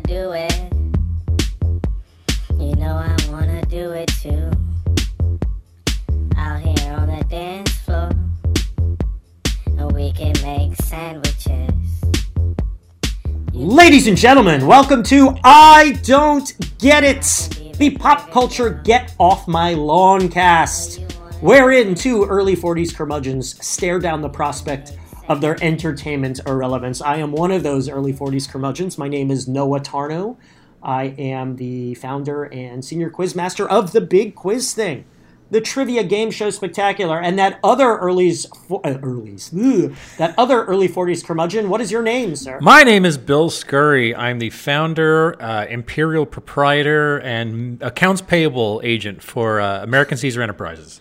do it. You know I wanna do it too. Out here on the dance floor. We can make sandwiches. Ladies and gentlemen, welcome to I Don't Get It, the pop culture Get Off My Lawn cast, wherein two early 40s curmudgeons stare down the prospect of their entertainment irrelevance. I am one of those early 40s curmudgeons. My name is Noah Tarnow. I am the founder and senior quizmaster of The Big Quiz Thing, the trivia game show spectacular, and that other early's, uh, early's, ugh, that other early 40s curmudgeon. What is your name, sir? My name is Bill Scurry. I'm the founder, uh, imperial proprietor, and accounts payable agent for uh, American Caesar Enterprises.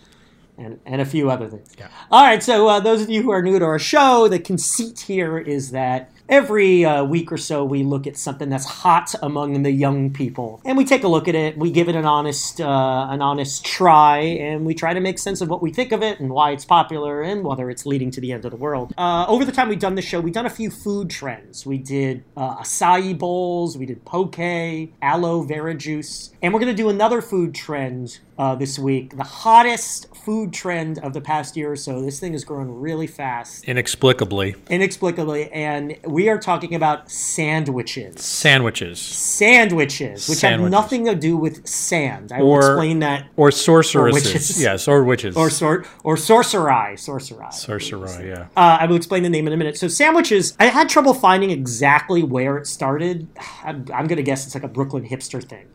And, and a few other things. Yeah. All right, so uh, those of you who are new to our show, the conceit here is that every uh, week or so we look at something that's hot among the young people, and we take a look at it. We give it an honest, uh, an honest try, and we try to make sense of what we think of it and why it's popular and whether it's leading to the end of the world. Uh, over the time we've done this show, we've done a few food trends. We did uh, acai bowls, we did poke, aloe vera juice, and we're going to do another food trend uh, this week. The hottest food trend of the past year or so. This thing is growing really fast, Inexplicably, inexplicably, and we are talking about sandwiches. sandwiches Sandwiches, which have nothing to do with sand. I will explain that. or sorceresses. witches. Yes, or witches. Or sort or sorcery, sorcery. sorcerer. Yeah. Uh, I will explain the name in a minute. So sandwiches, I had trouble finding exactly where it started. I'm, I'm going to guess it's like a Brooklyn hipster thing.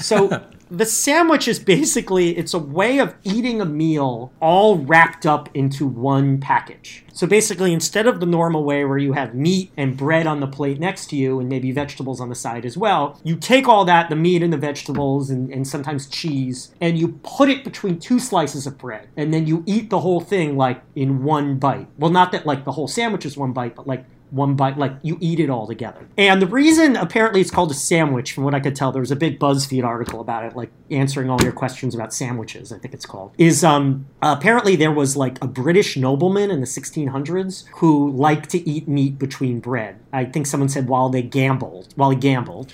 So the sandwich is basically it's a way of eating a meal all wrapped up into one package. So basically, instead of the normal way where you have meat and bread on the plate next to you and maybe vegetables on the side as well, you take all that, the meat and the vegetables and, and sometimes cheese, and you put it between two slices of bread. And then you eat the whole thing like in one bite. Well, not that like the whole sandwich is one bite, but like one bite, like you eat it all together. And the reason apparently it's called a sandwich, from what I could tell, there was a big BuzzFeed article about it, like answering all your questions about sandwiches, I think it's called, is um, apparently there was like a British nobleman in the 1600s who liked to eat meat between bread. I think someone said while they gambled, while he gambled.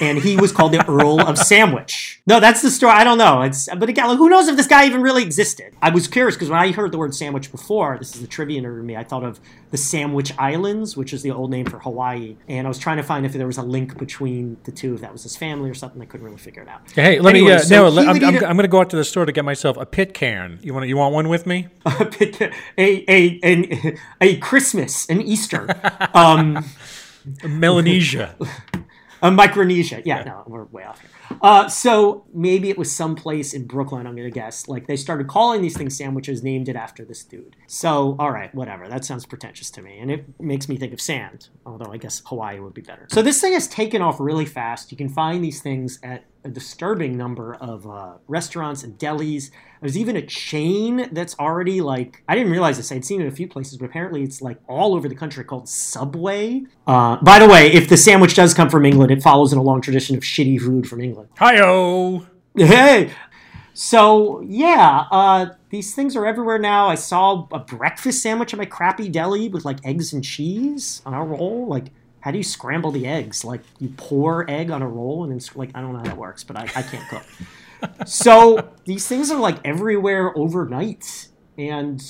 And he was called the Earl of Sandwich. No, that's the story. I don't know. It's but again, like, who knows if this guy even really existed? I was curious because when I heard the word sandwich before, this is the trivia nerd in me. I thought of the Sandwich Islands, which is the old name for Hawaii, and I was trying to find if there was a link between the two, if that was his family or something. I couldn't really figure it out. Hey, let Anyway, me. Uh, so no, I'm, I'm, eat I'm going to go out to the store to get myself a pit can. You want? You want one with me? a pit, a a a, a Christmas, an Easter, um, Melanesia. a Micronesia. Yeah, no, we're way off here. Uh, so maybe it was someplace in Brooklyn. I'm gonna guess. Like they started calling these things sandwiches, named it after this dude. So all right, whatever. That sounds pretentious to me, and it makes me think of sand. Although I guess Hawaii would be better. So this thing has taken off really fast. You can find these things at a disturbing number of uh, restaurants and delis. There's even a chain that's already like I didn't realize this. I'd seen it a few places, but apparently it's like all over the country called Subway. Uh, by the way, if the sandwich does come from England, it follows in a long tradition of shitty food from England. Hi-yo. Hey, so yeah, uh, these things are everywhere now. I saw a breakfast sandwich at my crappy deli with like eggs and cheese on a roll. Like, how do you scramble the eggs? Like, you pour egg on a roll and then like I don't know how that works, but I, I can't cook. so these things are like everywhere overnight, and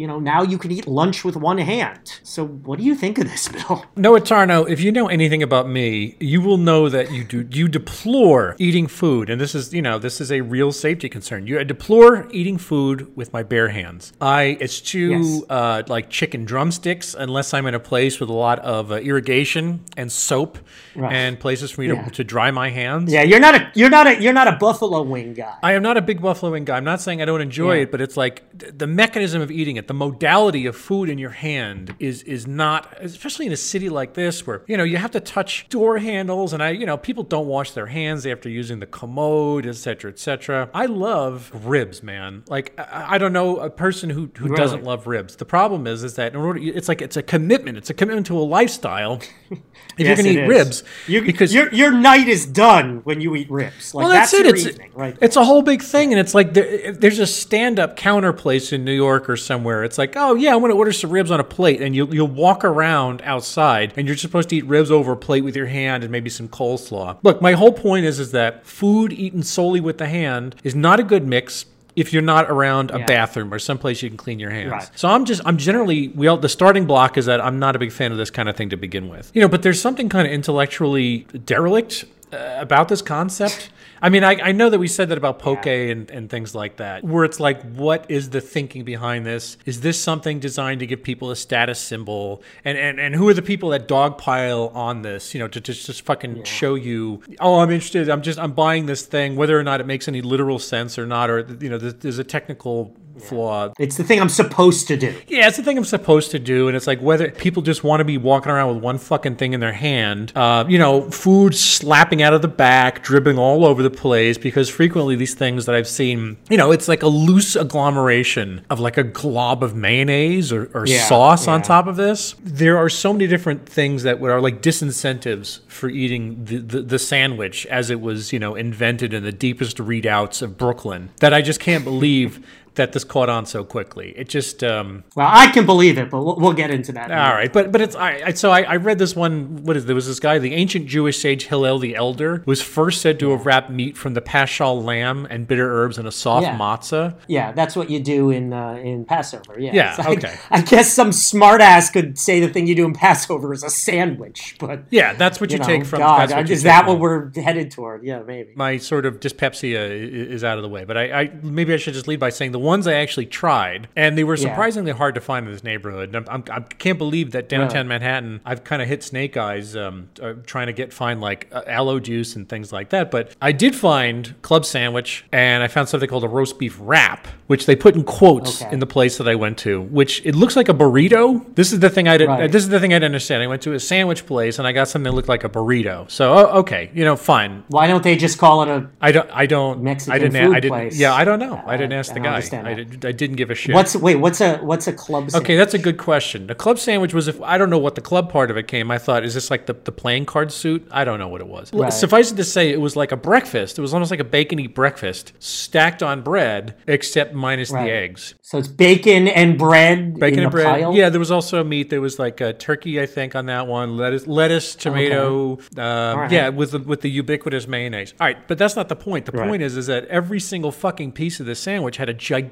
you know now you can eat lunch with one hand. So what do you think of this, Bill? Noah Tarnow, if you know anything about me, you will know that you do you deplore eating food, and this is you know this is a real safety concern. You I deplore eating food with my bare hands. I eschew Yes. uh, like chicken drumsticks unless I'm in a place with a lot of uh, irrigation and soap Right. and places for me Yeah. to, to dry my hands. Yeah, you're not a you're not a you're not a buffalo wing guy. I am not a big buffalo wing guy. I'm not saying I don't enjoy Yeah. it, but it's like th- the mechanism of eating it, the modality of food in your hand is is not, especially in a city like this where you know you have to touch door handles, and I you know people don't wash their hands after using the commode, etc., cetera, et cetera. I love ribs, man. Like I, I don't know a person who who doesn't love ribs. The problem is is that in order, it's like it's a commitment. It's a commitment to a lifestyle. If you're gonna eat is. ribs, You, because your your night is done when you eat ribs. Like well, that's, it. your It's evening, right? it's a whole big thing, and it's like there, there's a stand-up counter place in New York or somewhere, it's like, oh yeah, I want to order some ribs on a plate, and you you'll walk around outside, and you're supposed to eat ribs over a plate with your hand and maybe some coleslaw. Look, my whole point is is that food eaten solely with the hand is not a good mix if you're not around a Yeah. bathroom or someplace you can clean your hands. Right. So I'm just I'm generally we all the starting block is that I'm not a big fan of this kind of thing to begin with. You know, but there's something kind of intellectually derelict uh, about this concept. I mean, I, I know that we said that about poke and, and things like that, where it's like, what is the thinking behind this? Is this something designed to give people a status symbol? And and, and who are the people that dogpile on this? You know, to just just fucking show you, oh, I'm interested. I'm just I'm buying this thing, whether or not it makes any literal sense or not, or you know, there's, there's a technical flaw. It's the thing I'm supposed to do. Yeah, it's the thing I'm supposed to do, and it's like whether people just want to be walking around with one fucking thing in their hand, uh, you know, food slapping out of the back, dribbling all over the place. Because frequently these things that I've seen, you know, it's like a loose agglomeration of like a glob of mayonnaise or, or Yeah, sauce on top of this. There are so many different things that are like disincentives for eating the, the, the sandwich as it was, you know, invented in the deepest readouts of Brooklyn that I just can't believe. That this caught on so quickly. It just um, Well, I can believe it, but we'll, we'll get into that. all right, but but it's I, I so I, I read this one. What is there was this guy, the ancient Jewish sage Hillel the Elder, was first said to have wrapped meat from the paschal lamb and bitter herbs in a soft Yeah. matzah. Yeah, that's what you do in uh, in Passover. Yeah. Yeah, like- okay. I guess some smartass could say the thing you do in Passover is a sandwich, but Yeah, that's what you, you know, take from. God, that's what is that what we're headed toward? Yeah, maybe. my sort of dyspepsia is out of the way. But I, I maybe I should just lead by saying the ones I actually tried, and they were Yeah. surprisingly hard to find in this neighborhood. And I'm, I'm, I can't believe that downtown Manhattan, I've kind of hit snake eyes um, uh, trying to get find like uh, aloe juice and things like that. But I did find club sandwich, and I found something called a roast beef wrap, which they put in quotes Okay. in the place that I went to, which it looks like a burrito. This is the thing I didn't. Right. This is the thing I didn't understand. I went to a sandwich place and I got something that looked like a burrito. So oh, okay, you know, fine. Why don't they just call it a? I don't. I don't. Mexican I didn't. food I didn't. place. Yeah, I don't know. I didn't ask I the guy. understand I, did, I didn't give a shit. What's wait? What's a what's a club? Sandwich? Okay? That's a good question. The club sandwich was if I don't know what the club part of it came. I thought, is this like the, the playing card suit? I don't know what it was. Right. Suffice it to say, it was like a breakfast. It was almost like a bacony breakfast stacked on bread, except minus Right. the eggs. So it's bacon and bread. Bacon in and a bread. Pile? Yeah, there was also meat. There was like a turkey, I think, on that one. Lettuce, lettuce, tomato. Uh, right. Yeah, with the, with the ubiquitous mayonnaise. All right, but that's not the point. The point is, is that every single fucking piece of the sandwich had a gigantic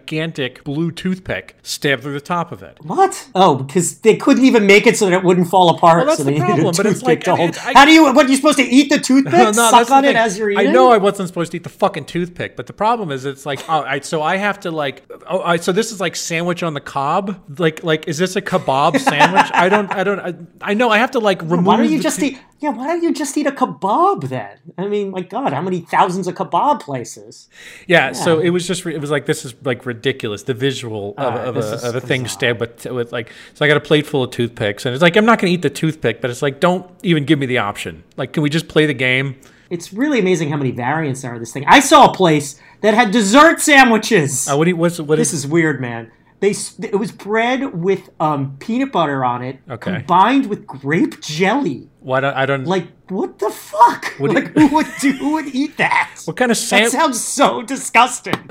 blue toothpick stabbed through the top of it. What? Oh, because they couldn't even make it so that it wouldn't fall apart. Well, that's so the they needed a problem, but it's like- I- How do you? What are you supposed to eat the toothpick? that's Suck on it as you're eating. I know I wasn't supposed to eat the fucking toothpick, but the problem is, it's like, oh, I, so I have to like, oh, I, so this is like sandwich on the cob. Like, like, is this a kebab sandwich? I don't, I don't, I, I know I have to like remove. Why don't you just eat? Yeah, why don't you just eat a kebab then? I mean, my God, how many thousands of kebab places? Yeah, so it was just it was like this is like ridiculous. The visual of, Alright, of, a, of a thing stabbed with, with like so I got a plate full of toothpicks and it's like I'm not going to eat the toothpick, but it's like don't even give me the option. Like can we just play the game? It's really amazing how many variants there are of this thing. I saw a place that had dessert sandwiches. Uh, what you, what's what this is is weird, man. They it was bread with um, peanut butter on it, Okay. combined with grape jelly. why don't I don't Like what the fuck? What like you- who would do who would eat that? what kind of That sounds so disgusting.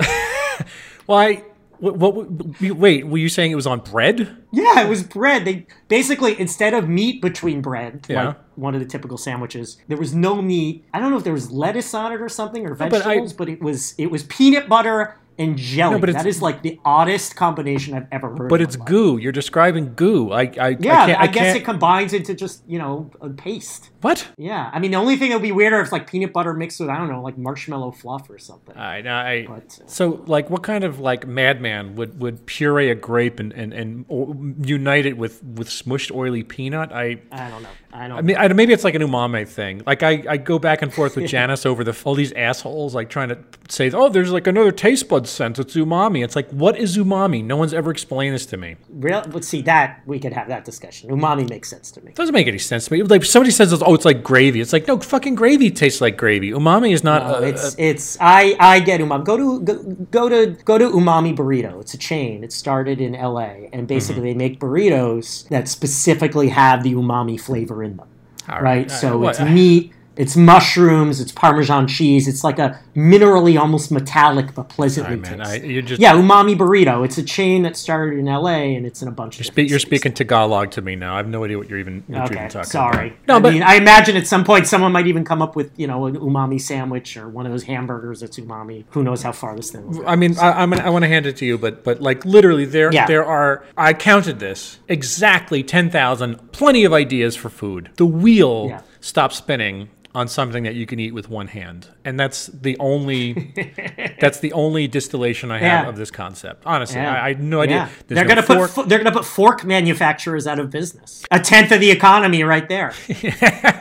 Why? What, what? Wait, were you saying it was on bread? yeah, it was bread. They basically instead of meat between bread, Yeah. like one of the typical sandwiches, there was no meat. I don't know if there was lettuce on it or something or but I- vegetables, but, it was it was peanut butter and jelly. but it's- that is like the oddest combination I've ever heard. But it's life. goo. You're describing goo. I, I, Yeah, I, I, I guess it combines into just you know a paste. What? Yeah, I mean the only thing that would be weirder if it's like peanut butter mixed with I don't know like marshmallow fluff or something. I, know I, But, uh, so like what kind of like madman would, would puree a grape and, and, and unite it with, with smushed oily peanut? I I don't know. I don't. I mean, I, maybe it's like an umami thing. Like I, I go back and forth with Janice over the all these assholes like trying to say, oh, there's like another taste bud sense. It's umami. It's like, what is umami? No one's ever explained this to me. Real, let's see that we could have that discussion. Umami makes sense to me. doesn't make any sense to me. Like somebody says, oh, it's like gravy. It's like no, fucking gravy tastes like gravy. Umami is not. Uh, it's it's I I get umami. Go to go, go to go to Umami Burrito. It's a chain. It started in L.A. and basically Mm-hmm. they make burritos that specifically have the umami flavor in them. All Right. Uh, So what- it's meat, It's mushrooms, it's Parmesan cheese. It's like a minerally, almost metallic, but pleasantly man. I, you're just yeah, Umami Burrito. It's a chain that started in L.A. and it's in a bunch of. Spe- you're speaking Tagalog to me now. I have no idea what you're even, what you're Okay, even talking sorry. about. No, I but mean, I imagine at some point someone might even come up with you know an umami sandwich or one of those hamburgers that's umami. Who knows how far this thing will go. I mean, I, I'm gonna, I want to hand it to you, but but like literally, there Yeah. there are. I counted this exactly ten thousand. Plenty of ideas for food. The wheel Yeah. Stops spinning on something that you can eat with one hand, and that's the only that's the only distillation I have Yeah. of this concept. Honestly, Yeah. I, I had no idea. Yeah. They're no gonna fork. put they're gonna put fork manufacturers out of business. A tenth of the economy, right there.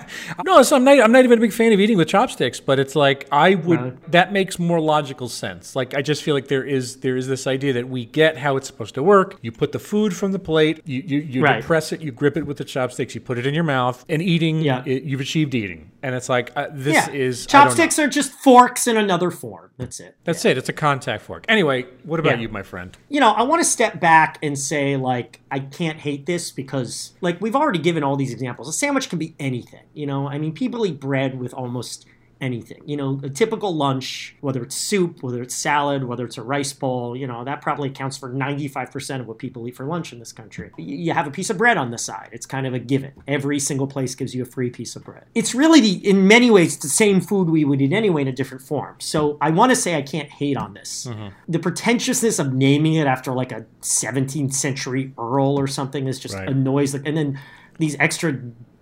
No, so I'm not. I'm not even a big fan of eating with chopsticks, but it's like I would. Right. That makes more logical sense. Like I just feel like there is there is this idea that we get how it's supposed to work. You put the food from the plate, you you, you Right. depress it, you grip it with the chopsticks, you put it in your mouth, and eating. Yeah. it- you've achieved eating, and it's like uh, this yeah, is I don't know. chopsticks are just forks in another form. That's it. That's it. It's a contact fork. Anyway, what about Yeah. you, my friend? you know, I want to step back and say, like, I can't hate this because, like, we've already given all these examples. A sandwich can be anything, you know? I mean, people eat bread with almost anything. You know, a typical lunch, whether it's soup, whether it's salad, whether it's a rice bowl, you know, that probably accounts for 95% of what people eat for lunch in this country. You have a piece of bread on the side. It's kind of a given. Every single place gives you a free piece of bread. It's really, the, in many ways, the same food we would eat anyway in a different form. So I want to say I can't hate on this. Mm-hmm. The pretentiousness of naming it after like a 17th century earl or something is just Right. annoys. Like, and then these extra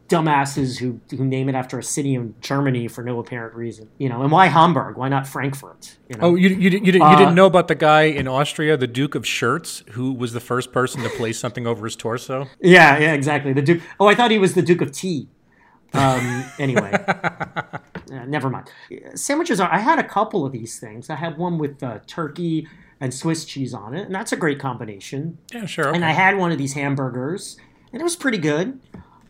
dumbasses who who name it after a city in Germany for no apparent reason. You know, and why Hamburg? Why not Frankfurt? You know? Oh, you, you, you, didn't- you Uh, didn't know about the guy in Austria, the Duke of Shirts, who was the first person to place something over his torso? Yeah, yeah, exactly. The Duke. Oh, I thought he was the Duke of Tea. Um, anyway, Uh, never mind. Sandwiches are. I had a couple of these things. I had one with uh, turkey and Swiss cheese on it, and that's a great combination. Yeah, sure. Okay. And I had one of these hamburgers, and it was pretty good.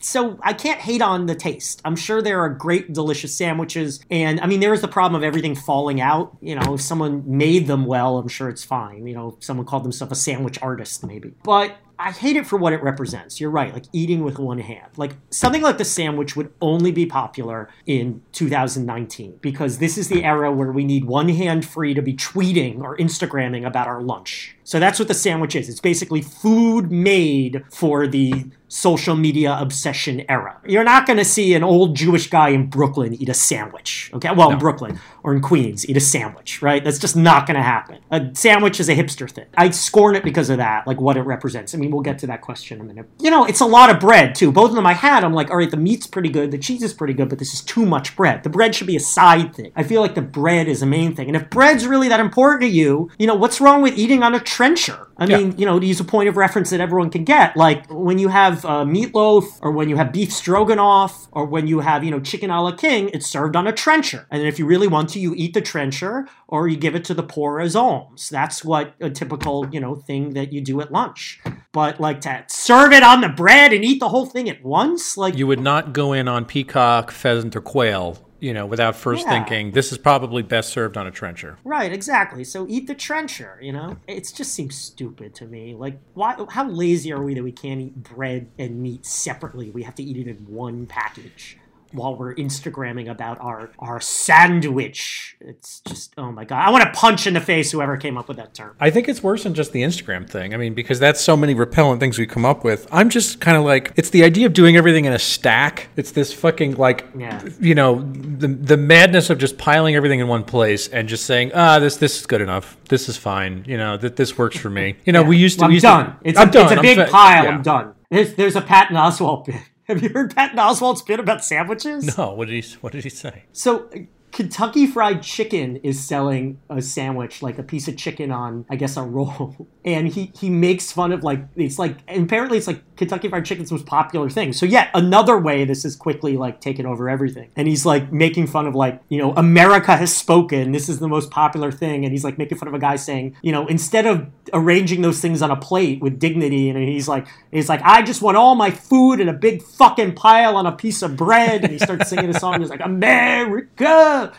So I can't hate on the taste. I'm sure there are great, delicious sandwiches, and I mean, there is the problem of everything falling out. You know, if someone made them well, I'm sure it's fine. You know, someone called themselves a sandwich artist, maybe. But I hate it for what it represents. You're right, like eating with one hand. Like something like the sandwich would only be popular in 2019 because this is the era where we need one hand free to be tweeting or Instagramming about our lunch. So that's what the sandwich is. It's basically food made for the social media obsession era. You're not going to see an old Jewish guy in Brooklyn eat a sandwich. Okay, well, in Brooklyn or in Queens, eat a sandwich, right? That's just not going to happen. A sandwich is a hipster thing. I scorn it because of that, like what it represents. I mean, we'll get to that question in a minute. You know, it's a lot of bread too. Both of them I had, I'm like, all right, the meat's pretty good, the cheese is pretty good, but this is too much bread. The bread should be a side thing. I feel like the bread is a main thing. And if bread's really that important to you, you know, what's wrong with eating on a trencher? I Yeah. mean, you know, to use a point of reference that everyone can get, like when you have uh, meatloaf or when you have beef stroganoff or when you have, you know, chicken a la king, it's served on a trencher. And then if you really want to, you eat the trencher or you give it to the poor as alms. That's what a typical, you know, thing that you do at lunch. But like to serve it on the bread and eat the whole thing at once, like You would not go in on peacock, pheasant, or quail, you know, without first Yeah. thinking this is probably best served on a trencher. Right, exactly. So eat the trencher, you know? It just seems stupid to me. Like, why? How lazy are we that we can't eat bread and meat separately? We have to eat it in one package while we're Instagramming about our our sandwich. It's just, oh my god! I want to punch in the face whoever came up with that term. I think it's worse than just the Instagram thing. I mean, because that's so many repellent things we come up with. I'm just kind of like, it's the idea of doing everything in a stack. It's this fucking like, Yeah. you know, the the madness of just piling everything in one place and just saying, ah, this this is good enough. This is fine. You know, that this works for me. You know, we used to. I'm we used done. To, it's, I'm a, done. it's a I'm big pile. yeah. I'm done. There's, there's a Patton Oswalt bit. Have you heard Patton Oswalt's bit about sandwiches? No, what did he? What did he say? So Kentucky Fried Chicken is selling a sandwich, like a piece of chicken on, I guess, a roll, and he he makes fun of like it's like apparently it's like Kentucky Fried Chicken's most popular thing. So yet another way this is quickly like taken over everything, and he's like making fun of like you know America has spoken. This is the most popular thing, and he's like making fun of a guy saying you know instead of arranging those things on a plate with dignity, and he's like he's like I just want all my food in a big fucking pile on a piece of bread, and he starts singing a song. He's like America.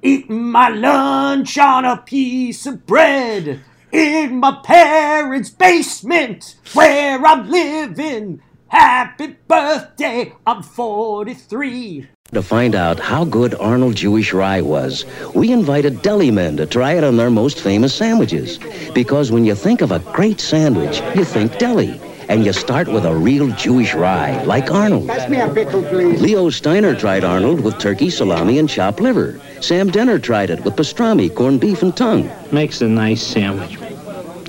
Eating my lunch on a piece of bread in my parents' basement where I'm living. Happy birthday, I'm 43. To find out how good Arnold Jewish rye was, we invited deli men to try it on their most famous sandwiches. Because when you think of a great sandwich, you think deli. And you start with a real Jewish rye, like Arnold. Pass me a pickle, please. Leo Steiner tried Arnold with turkey, salami, and chopped liver. Sam Denner tried it with pastrami, corned beef, and tongue. Makes a nice sandwich.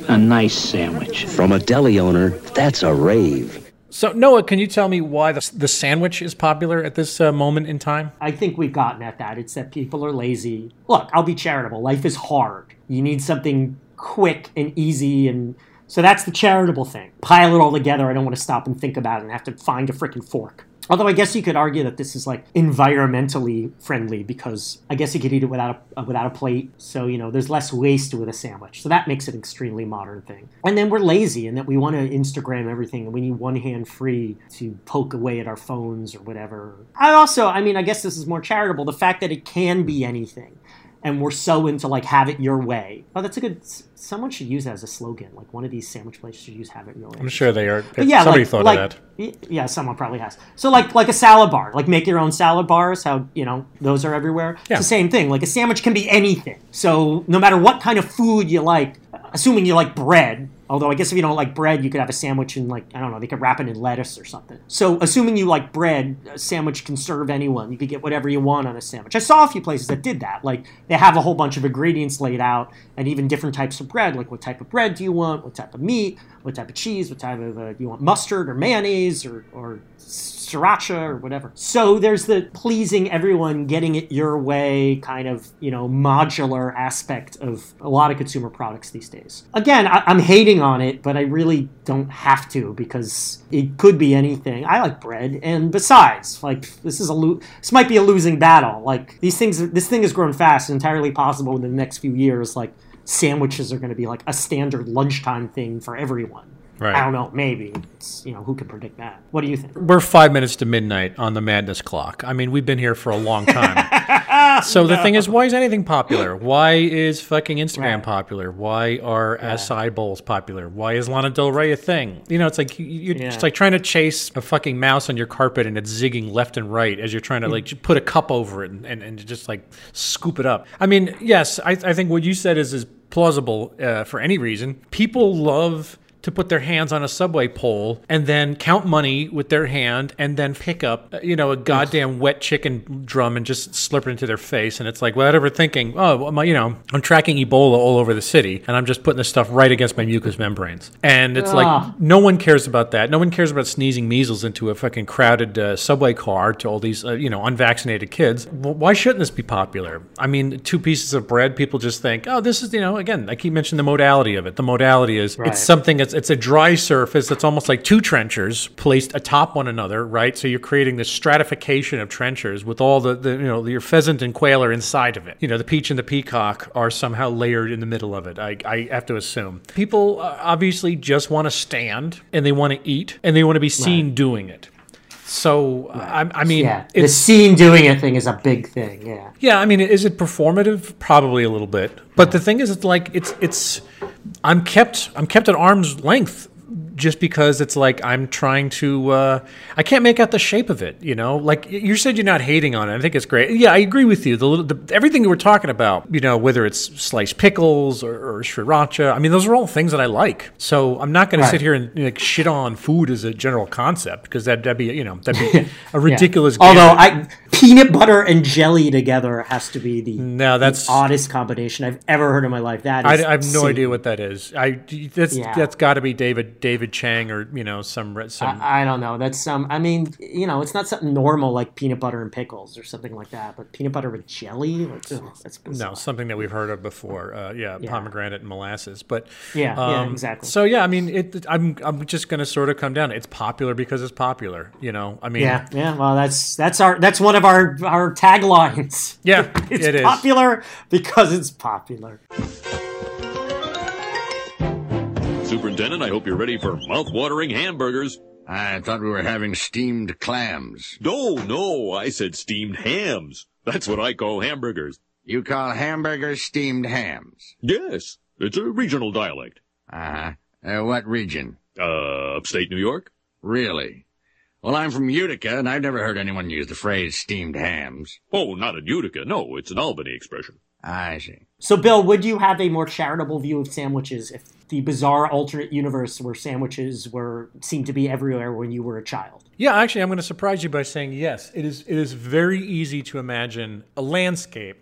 A nice sandwich. From a deli owner, that's a rave. So Noah, can you tell me why the, the sandwich is popular at this uh, moment in time? I think we've gotten at that. It's that people are lazy. Look, I'll be charitable. Life is hard. You need something quick and easy and so that's the charitable thing. Pile it all together. I don't want to stop and think about it and have to find a freaking fork. Although I guess you could argue that this is like environmentally friendly because I guess you could eat it without a, uh, without a plate. So you know, there's less waste with a sandwich. So that makes it an extremely modern thing. And then we're lazy and that we want to Instagram everything and we need one hand free to poke away at our phones or whatever. I also, I mean, I guess this is more charitable. The fact that it can be anything and we're so into like have it your way. Oh, that's a good. Someone should use that as a slogan. Like one of these sandwich places should use "Have it your way." I'm sure they are. But yeah, somebody like, thought like, of that. Yeah, someone probably has. So like like a salad bar, like make your own salad bars. How you know those are everywhere. Yeah. It's the same thing. Like a sandwich can be anything. So no matter what kind of food you like, assuming you like bread. Although I guess if you don't like bread, you could have a sandwich in like I don't know, they could wrap it in lettuce or something. So assuming you like bread, a sandwich can serve anyone. You could get whatever you want on a sandwich. I saw a few places that did that. Like they have a whole bunch of ingredients laid out and even different types of bread. Like what type of bread do you want? What type of meat? What type of cheese? What type of uh, do you want mustard or mayonnaise or or sriracha or whatever. So there's the pleasing everyone, getting it your way kind of, you know, modular aspect of a lot of consumer products these days. Again, I, I'm hating on it, but I really don't have to because it could be anything. I like bread, and besides, like this is a lo- this might be a losing battle. Like these things, this thing has grown fast. Entirely possible in the next few years, like sandwiches are going to be like a standard lunchtime thing for everyone. Right. I don't know. Maybe it's, you know who can predict that. What do you think? We're five minutes to midnight on the madness clock. I mean, we've been here for a long time. so the thing is, why is anything popular? Why is fucking Instagram Right. popular? Why are acai bowls popular? Why is Lana Del Rey a thing? You know, it's like you, Yeah. it's like trying to chase a fucking mouse on your carpet and it's zigging left and right as you're trying to like put a cup over it and, and, and just like scoop it up. I mean, yes, I, I think what you said is is plausible uh, for any reason. People love to put their hands on a subway pole and then count money with their hand and then pick up, uh, you know, a goddamn wet chicken drum and just slip it into their face. And it's like, without ever thinking, oh, well, my, you know, I'm tracking Ebola all over the city and I'm just putting this stuff right against my mucous membranes. And it's Ah. like, no one cares about that. No one cares about sneezing measles into a fucking crowded uh, subway car to all these, uh, you know, unvaccinated kids. Well, why shouldn't this be popular? I mean, two pieces of bread, people just think, oh, this is, you know, again, I keep mentioning the modality of it. The modality is Right. it's something that's it's a dry surface that's almost like two trenchers placed atop one another, right? So you're creating this stratification of trenchers with all the, the you know your pheasant and quail are inside of it. You know the peach and the peacock are somehow layered in the middle of it. I, I have to assume people uh, obviously just want to stand and they want to eat and they want to be seen doing it. So I, I mean, Yeah, the it's scene doing it thing is a big thing. Yeah. yeah, I mean, is it performative? Probably a little bit. But the thing is, it's like it's it's I'm kept I'm kept at arm's length just because it's like I'm trying to uh, I can't make out the shape of it. You know, like you said, you're not hating on it. I think it's great. Yeah, I agree with you. The, little, the everything that we're talking about, you know, whether it's sliced pickles or, or sriracha, I mean, those are all things that I like. So I'm not going to sit here and like, shit on food as a general concept because that, that'd be you know that'd be a ridiculous. Yeah. Although. I peanut butter and jelly together has to be the, No, that's- the oddest combination I've ever heard in my life. That I, I have no idea what that is. I that's Yeah. that's got to be David David Chang or you know some some. I, I don't know. That's some. I mean, you know, it's not something normal like peanut butter and pickles or something like that. But peanut butter with jelly, like, ugh, no, something that we've heard of before. Uh, yeah, Yeah. pomegranate and molasses. But Yeah, yeah, um, exactly. So yeah, I mean, it. I'm I'm just going to sort of come down. It's popular because it's popular. You know, I mean, Yeah, yeah. Well, that's that's our that's one of our our taglines. Yeah, it's it is. popular because it's popular. Superintendent, I hope you're ready for mouth-watering hamburgers. I thought we were having steamed clams. No, no, I said steamed hams. That's what I call hamburgers. You call hamburgers steamed hams? Yes, it's a regional dialect. Uh-huh. Uh, what region? Uh, upstate New York? Really? Well, I'm from Utica, and I've never heard anyone use the phrase steamed hams. Oh, not in Utica. No, it's an Albany expression. I see. So, Bill, would you have a more charitable view of sandwiches if the bizarre alternate universe where sandwiches were seemed to be everywhere when you were a child? Yeah, actually, I'm going to surprise you by saying yes. It is. It is very easy to imagine a landscape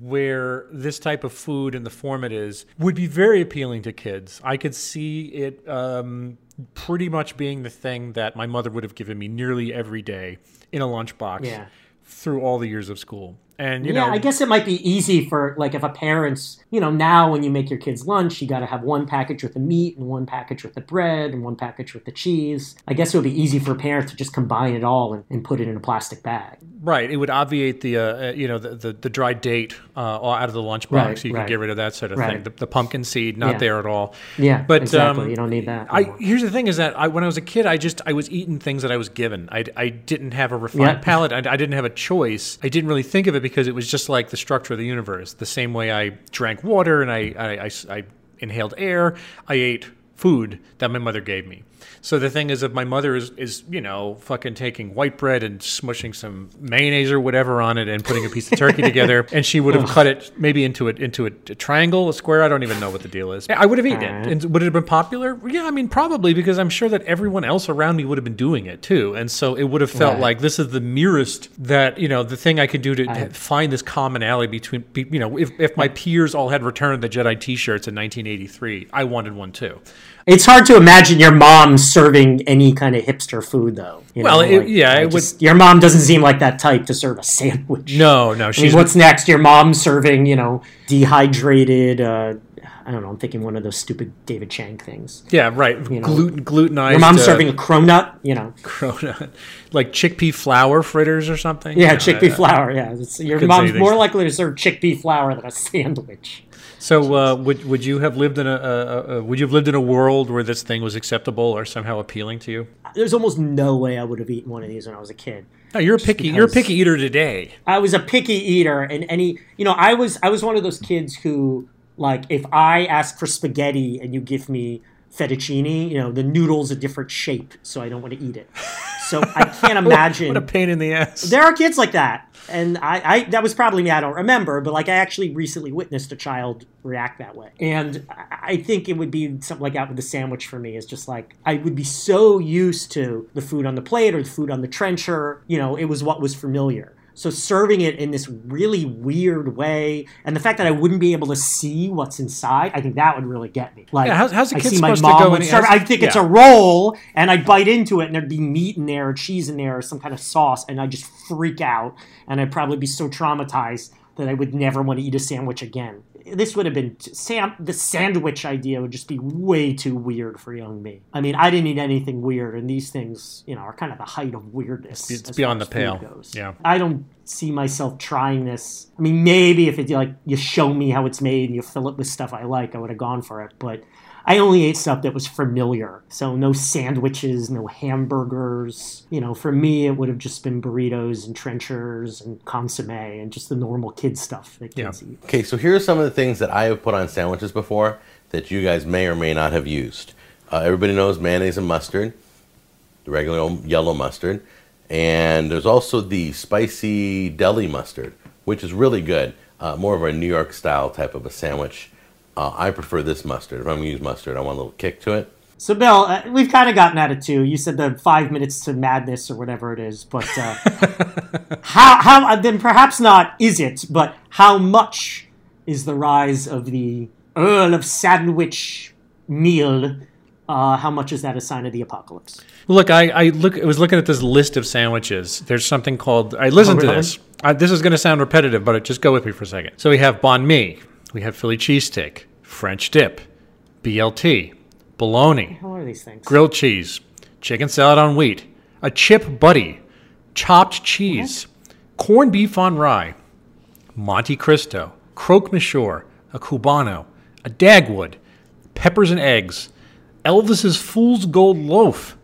where this type of food in the form it is would be very appealing to kids. I could see it um, pretty much being the thing that my mother would have given me nearly every day in a lunchbox Yeah. through all the years of school. And you yeah, know, I guess it might be easy for like if a parent's, you know, now when you make your kids lunch, you got to have one package with the meat and one package with the bread and one package with the cheese. I guess it would be easy for a parent to just combine it all and, and put it in a plastic bag. Right. It would obviate the, uh, uh, you know, the, the, the dry date uh, out of the lunchbox. Right, so you right. could get rid of that sort of Right. thing. The, the pumpkin seed, not Yeah. there at all. Yeah, but exactly. um, you don't need that. I here's the thing: is that I, when I was a kid, I just I was eating things that I was given. I, I didn't have a refined Yeah. palate. I, I didn't have a choice. I didn't really think of it because it was just like the structure of the universe. The same way I drank water and I I, I, I inhaled air, I ate food that my mother gave me. So the thing is, if my mother is, is you know fucking taking white bread and smushing some mayonnaise or whatever on it and putting a piece of turkey together, and she would have cut it maybe into it into a, a triangle, a square. I don't even know what the deal is. I would have eaten it. And would it have been popular? Yeah, I mean probably because I'm sure that everyone else around me would have been doing it too, and so it would have felt Right. like this is the merest that you know the thing I could do to find this commonality between you know if if my peers all had Return of the Jedi T-shirts in 1983, I wanted one too. It's hard to imagine your mom serving any kind of hipster food, though. you Well, know, it- yeah, I it would- Your mom doesn't seem like that type to serve a sandwich. No, no, I mean, she's what's next? Your mom serving, you know, dehydrated. Uh, I don't know. I'm thinking one of those stupid David Chang things. yeah right know, gluten glutenized. Your mom's uh, serving a cronut, you know. cronut, like chickpea flour fritters or something. Yeah, You know, chickpea uh, flour. Yeah, it's, your mom's more likely to serve chickpea flour than a sandwich. So uh, would would you have lived in a, a, a would you have lived in a world where this thing was acceptable or somehow appealing to you? There's almost no way I would have eaten one of these when I was a kid. No, you're a picky you're a picky eater today. I was a picky eater, and any you know, I was I was one of those kids who like if I ask for spaghetti and you give me fettuccine, you know, the noodle's a different shape, so I don't want to eat it. So I can't imagine. What a pain in the ass. there are kids like that, and I, I that was probably me. I don't remember, but like I actually recently witnessed a child react that way, and I- I think it would be something like that with the sandwich for me. Is just like I would be so used to the food on the plate or the food on the trencher. You know, it was what was familiar. So serving it in this really weird way, and the fact that I wouldn't be able to see what's inside, I think that would really get me. Like, Yeah, how's- how's a I kid see my supposed to mom go would when serve- I think it's a roll, and I'd bite into it, and there'd be meat in there, or cheese in there, or some kind of sauce, and I'd just freak out, and I'd probably be so traumatized that I would never want to eat a sandwich again. This would have been Sam. The sandwich idea would just be way too weird for young me. I mean, I didn't eat anything weird, and these things, you know, are kind of the height of weirdness. It's beyond the pale. Goes. Yeah. I don't see myself trying this. I mean, maybe if it like you show me how it's made and you fill it with stuff I like, I would have gone for it. But I only ate stuff that was familiar. So no sandwiches, no hamburgers. You know, for me, it would have just been burritos and trenchers and consomme and just the normal kid stuff that kids Yeah. eat. Okay, so here are some of the things that I have put on sandwiches before that you guys may or may not have used. Uh, everybody knows mayonnaise and mustard, the regular old yellow mustard, and there's also the spicy deli mustard, which is really good. Uh, more of a New York style type of a sandwich. Uh, I prefer this mustard. If I'm going to use mustard, I want a little kick to it. So, Bill, uh, we've kind of gotten at it too. You said the five minutes to madness or whatever it is, but uh, how, how, uh, then perhaps not is it, but how much is the rise of the Earl of Sandwich meal? Uh, how much is that a sign of the apocalypse? Look, I, I look. I was looking at this list of sandwiches. There's something called. I listened to really? this. I, this is going to sound repetitive, but just go with me for a second. So we have banh mi, we have Philly cheesesteak, French dip, BLT, bologna, How are these things? grilled cheese, chicken salad on wheat, a chip butty, chopped cheese, corned beef on rye, Monte Cristo, croque monsieur, a cubano, a dagwood, peppers and eggs, Elvis's fool's gold loaf,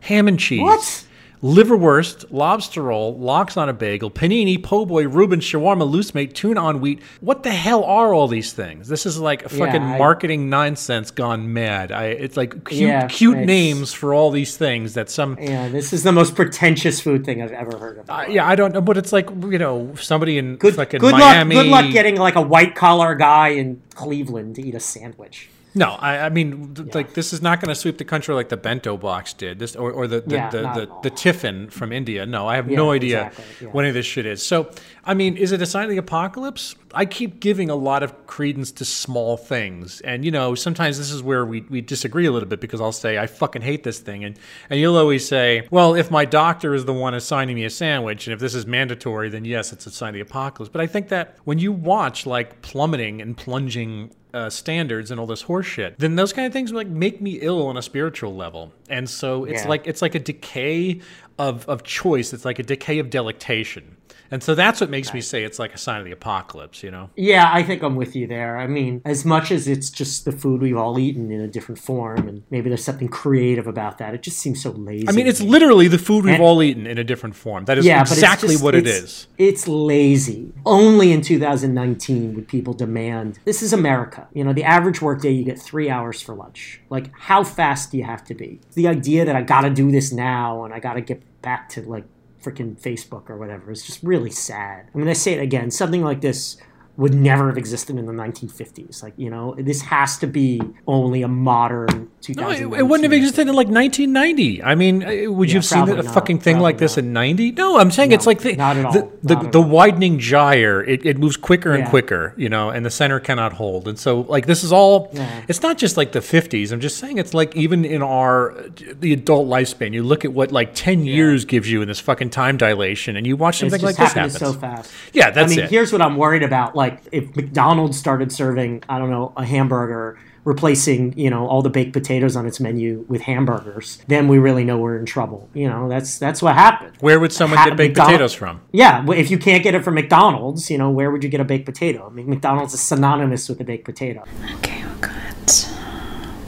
ham and cheese, What? Liverwurst, lobster roll, lox on a bagel, panini, po' boy, Reuben, shawarma, loose mate, tuna on wheat. What the hell are all these things? This is like fucking I- marketing nonsense gone mad. I, it's like cute, Yeah, cute it's- names for all these things that some. Yeah, this is the most pretentious food thing I've ever heard of. Uh, yeah, I don't know, but it's like you know somebody in good fucking good Miami. luck. Good luck getting like a white collar guy in Cleveland to eat a sandwich. No, I, I mean, th- like this is not going to sweep the country like the bento box did, this or, or the the, Yeah, the, the, the tiffin from India. No, I have Yeah, no idea exactly, yeah. what any of this shit is. So, I mean, is it a sign of the apocalypse? I keep giving a lot of credence to small things, and you know, sometimes this is where we, we disagree a little bit because I'll say I fucking hate this thing, and and you'll always say, well, if my doctor is the one assigning me a sandwich, and if this is mandatory, then yes, it's a sign of the apocalypse. But I think that when you watch like plummeting and plunging uh, standards and all this horseshit, then those kind of things like make me ill on a spiritual level. And so it's Yeah. like it's like a decay of of choice. It's like a decay of delectation. And so that's what makes me say it's like a sign of the apocalypse, you know? Yeah, I think I'm with you there. I mean, as much as it's just the food we've all eaten in a different form, and maybe there's something creative about that, it just seems so lazy. I mean, it's literally the food we've And- all eaten in a different form. That is yeah, exactly just- what it's- It's lazy. Only in 2019 would people demand. This is America. You know, the average workday you get three hours for lunch. Like, how fast do you have to be? The idea that I got to do this now and I got to get back to like freaking Facebook or whatever. It's just really sad. I mean, I say it again. Something like this would never have existed in the 1950s. Like, you know, this has to be only a modern No, it, it wouldn't have existed in like 1990. I mean, uh, would you have seen a not, fucking thing like this not. in 90? No, I'm saying it's like the not at all, the, the, the widening gyre. It, it moves quicker and Yeah. quicker, you know, and the center cannot hold. And so, like, this is all. Yeah. It's not just like the 50s. I'm just saying it's like even in our the adult lifespan. You look at what like 10 years gives you in this fucking time dilation, and you watch It's something like just this happen. so fast. Yeah, that's I mean, it. here's what I'm worried about. Like, if McDonald's started serving, I don't know, a hamburger, replacing, you know, all the baked potatoes on its menu with hamburgers, then we really know we're in trouble. You know, that's that's what happened. Where would someone Ha- get baked McDonald- potatoes from? Yeah, well, if you can't get it from McDonald's, you know, where would you get a baked potato? I mean, McDonald's is synonymous with a baked potato. Okay, we've got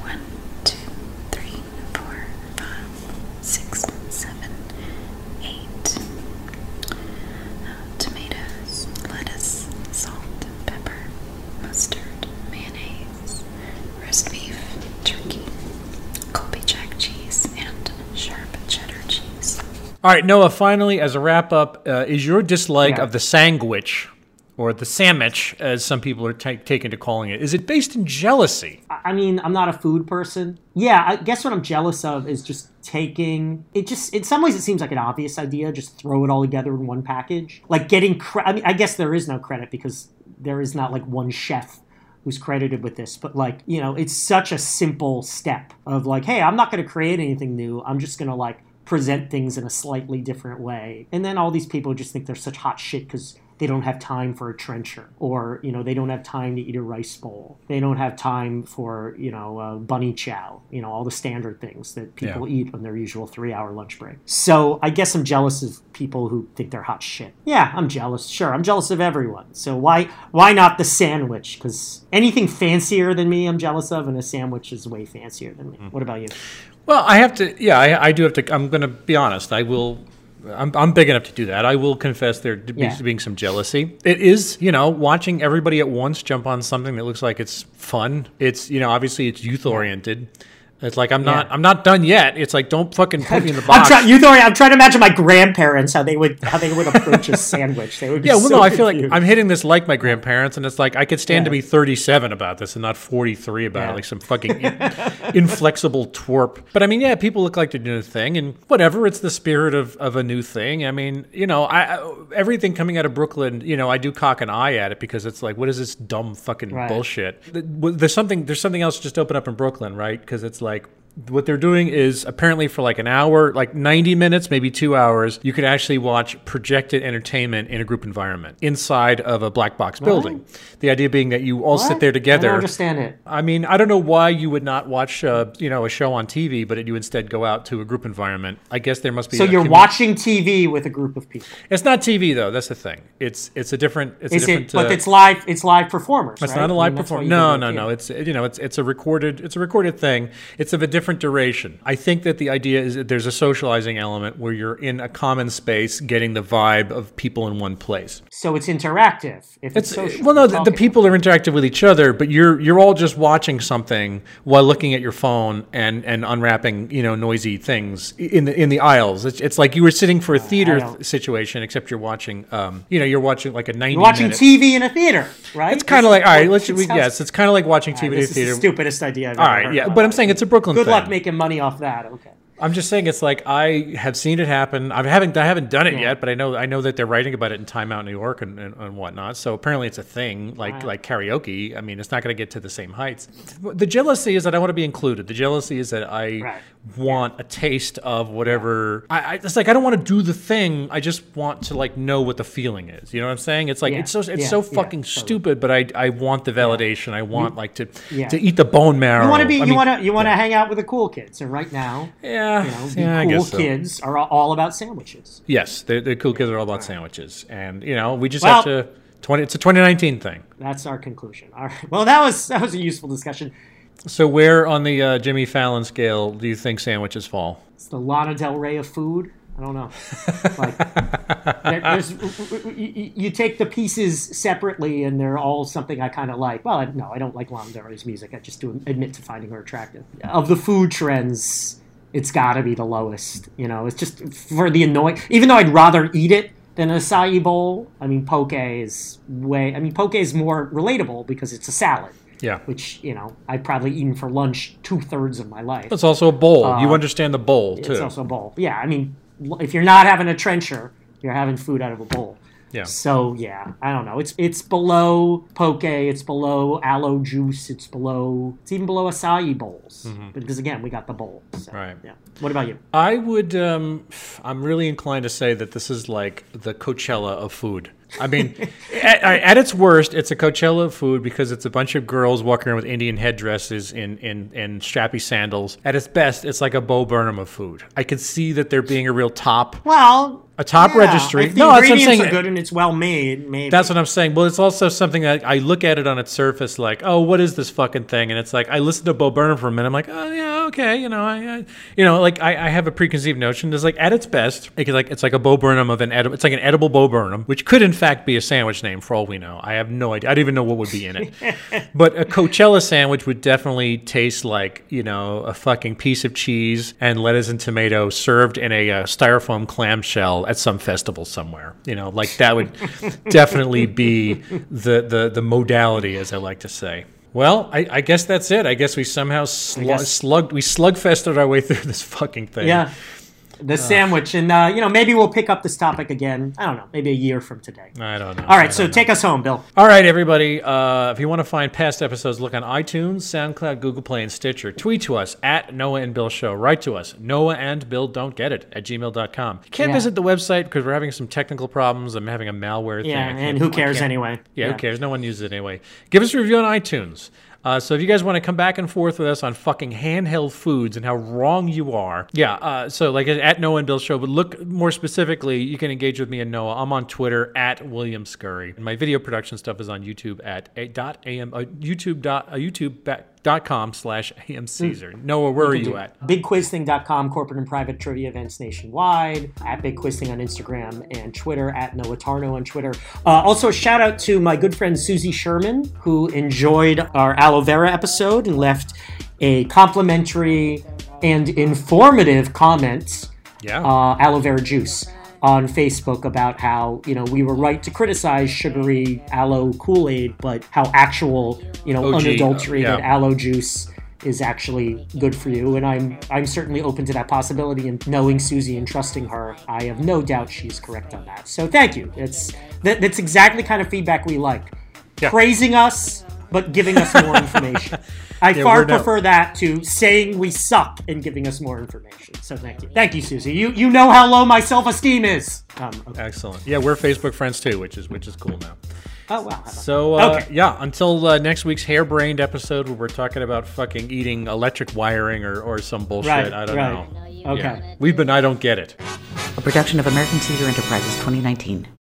one, two, three, four, five, six, seven, eight. Uh, tomatoes, lettuce, salt, pepper, mustard, mayonnaise, roast beef, turkey, Colby Jack cheese, and sharp cheddar cheese. All right, Noah. Finally, as a wrap up, uh, is your dislike Yeah. of the sandwich, or the sandwich, as some people are ta taken to calling it, is it based in jealousy? I I mean, I'm not a food person. Yeah, I guess what I'm jealous of is just taking it. Just in some ways, it seems like an obvious idea. Just throw it all together in one package. Like getting. Cre- I mean, I guess there is no credit because there is not like one chef who's credited with this. But like, you know, it's such a simple step of like, hey, I'm not going to create anything new. I'm just going to like present things in a slightly different way. And then all these people just think they're such hot shit because they don't have time for a trencher or you know they don't have time to eat a rice bowl they don't have time for you know uh, bunny chow you know all the standard things that people Yeah. eat on their usual three hour lunch break so i guess i'm jealous of people who think they're hot shit yeah i'm jealous sure i'm jealous of everyone so why why not the sandwich because anything fancier than me i'm jealous of and a sandwich is way fancier than me what about you Well, I have to. Yeah, I, I do have to. I'm going to be honest. I will. I'm, I'm big enough to do that. I will confess there be- Yeah. being some jealousy. It is, you know, watching everybody at once jump on something that looks like it's fun. It's, you know, obviously it's youth oriented. It's like I'm not. Yeah. I'm not done yet. It's like don't fucking put me in the box. I'm trying. You know, I'm trying to imagine my grandparents how they would how they would approach a sandwich. They would be Yeah, well, so no, I feel like. I'm hitting this like my grandparents, and it's like I could stand to be 37 about this and not 43 about Yeah. it, like some fucking in- inflexible twerp. But I mean, yeah, people look like they're doing a thing, and whatever. It's the spirit of, of a new thing. I mean, you know, I, I everything coming out of Brooklyn, you know, I do cock an eye at it because it's like, what is this dumb fucking Right. bullshit? There's something. There's something else just open up in Brooklyn, right? Because it's like like what they're doing is apparently for like an hour, like 90 minutes, maybe two hours, you could actually watch projected entertainment in a group environment inside of a black box building. The idea being that you all sit What? there I together. don't understand it. I mean, I don't know why you would not watch, uh, you know, a show on TV, but you instead go out to a group environment. I guess there must be. So a you're watching TV with a group of people. It's not TV though. That's the thing. It's it's a different. It's Is a different. it? But uh, it's live. It's live performers. it's right? not a live mean, that's performance. No, no, no. It's you know, it's it's a recorded. It's a recorded thing. It's of a different different duration. I think that the idea is that there's a socializing element where you're in a common space, getting the vibe of people in one place. So it's interactive. If it's, It's social, well, no, the, the people are interactive with each other, but you're you're all just watching something while looking at your phone and and unwrapping you know noisy things in the in the aisles. It's, it's like you were sitting for a theater situation, except you're watching, um, you know, you're watching like a ninety. You're watching minute, TV in a theater, right? It's kind of like all right. Let's it we, sounds- yes, it's kind of like watching TV right, in a theater. the stupidest idea I've All right, yeah, but I'm saying it's a Brooklyn Good thing. Luck making money off that. Okay. I'm just saying it's like I have seen it happen. I haven't I haven't done it Yeah. yet, but I know I know that they're writing about it in Time Out New York and, and, and whatnot. So apparently it's a thing, like like karaoke. I mean, it's not going to get to the same heights. The jealousy is that I want to be included. The jealousy is that I Right. Want a taste of whatever. I, I it's like I don't want to do the thing. I just want to like know what the feeling is. You know what I'm saying? It's like Yeah. it's so it's Yeah. so fucking Totally. stupid, but I I want the validation. I want like to Yeah. to eat the bone marrow. You want to be. I you want to. You want to hang out with the cool kids. And right now, Yeah, you know, the yeah, cool so. kids are all about sandwiches. Yes, the, the cool kids are all about sandwiches, and you know we just Well- have to. Twenty. It's a 2019 thing. That's our conclusion. All right. Well, that was that was a useful discussion. So where on the uh, Jimmy Fallon scale do you think sandwiches fall? It's the Lana Del Rey of food. I don't know. Like, there's, you, you take the pieces separately, and they're all something I kind of like. Well, I, no, I don't like Lana Del Rey's music. I just do admit to finding her attractive. Of the food trends, it's got to be the lowest. You know, it's just for the annoying. Even though I'd rather eat it than an acai bowl. I mean, poke is way. I mean, poke is more relatable because it's a salad. Yeah. Which you know I've probably eaten for lunch two thirds of my life. It's also a bowl. you Uh, understand the bowl too. It's also a bowl. Yeah, I mean, if you're not having a trencher, you're having food out of a bowl. Yeah. So yeah, I don't know. It's it's below poke. It's below aloe juice. It's below. It's even below acai bowls. Because again, we got the bowl. So, Mm-hmm. Right. Yeah. What about you? I would. Um, I'm really inclined to say that this is like the Coachella of food. I mean, at, at its worst, it's a Coachella of food because it's a bunch of girls walking around with Indian headdresses and in, strappy sandals. At its best, it's like a Bo Burnham of food. I could see that there being a real top. Well, A top yeah, registry. No, that's what I'm saying. good and it's well made. Maybe That's what I'm saying. Well, it's also something that I look at it on its surface, like, oh, what is this fucking thing? And it's like I listen to Bo Burnham for a minute. I'm like, oh yeah, okay, you know, I, I you know, like I, I have a preconceived notion. It's like at its best, it's like it's like a Bo Burnham of an edible. It's like an edible Bo Burnham, which could in fact be a sandwich name for all we know. I have no idea. I don't even know what would be in it. but a Coachella sandwich would definitely taste like you know a fucking piece of cheese and lettuce and tomato served in a uh, styrofoam clamshell at some festival somewhere. You know, like that would definitely be the, the the modality, as I like to say. Well, I, I guess that's it. I guess we somehow slu- guess- slugged we slugfested our way through this fucking thing. Yeah. The sandwich, and uh, you know, maybe we'll pick up this topic again. I don't know, maybe a year from today. I don't know. All right, so know. take us home, Bill. All right, everybody. Uh, if you want to find past episodes, look on iTunes, SoundCloud, Google Play, and Stitcher. Tweet to us at Noah and Bill Show. Write to us, Noah and Bill Don't Get It at gmail.com. You can't Yeah. visit the website because we're having some technical problems. I'm having a malware thing. Yeah, I and who cares anyway? Yeah, who cares? No one uses it anyway. Give us a review on iTunes. Uh, so if you guys want to come back and forth with us on fucking handheld foods and how wrong you are, yeah. Uh, so like at Noah and Bill Show, but look more specifically, you can engage with me and Noah. I'm on Twitter at William Scurry. My video production stuff is on YouTube at a dot am uh, YouTube dot uh, YouTube ba- dot com slash am Caesar. Noah, where are you at? BigQuizThing.com, corporate and private trivia events nationwide, at Big Quiz Thing on Instagram and Twitter, at Noah Tarnow on Twitter. Uh, also, a shout out to my good friend Susie Sherman, who enjoyed our aloe vera episode and left a complimentary and informative comment, Yeah. uh, aloe vera juice. On Facebook about how you know we were right to criticize sugary aloe Kool Aid, but how actual you know OG, uh, unadulterated yeah. aloe juice is actually good for you. And I'm I'm certainly open to that possibility and knowing Susie and trusting her I have no doubt she's correct on that. So thank you. It's that, that's exactly the kind of feedback we like. Yeah. praising us but giving us more information I Yeah, far we're not- prefer that to saying we suck and giving us more information so thank you thank you Susie you you know how low my self-esteem is um, okay. Excellent. Yeah, we're Facebook friends too, which is which is cool now. oh wow So uh, Okay. yeah, until uh, next week's harebrained episode where we're talking about fucking eating electric wiring or, or some bullshit. Right, I don't right. know. Okay. Yeah. We've been I don't get it. A production of American Caesar Enterprises 2019.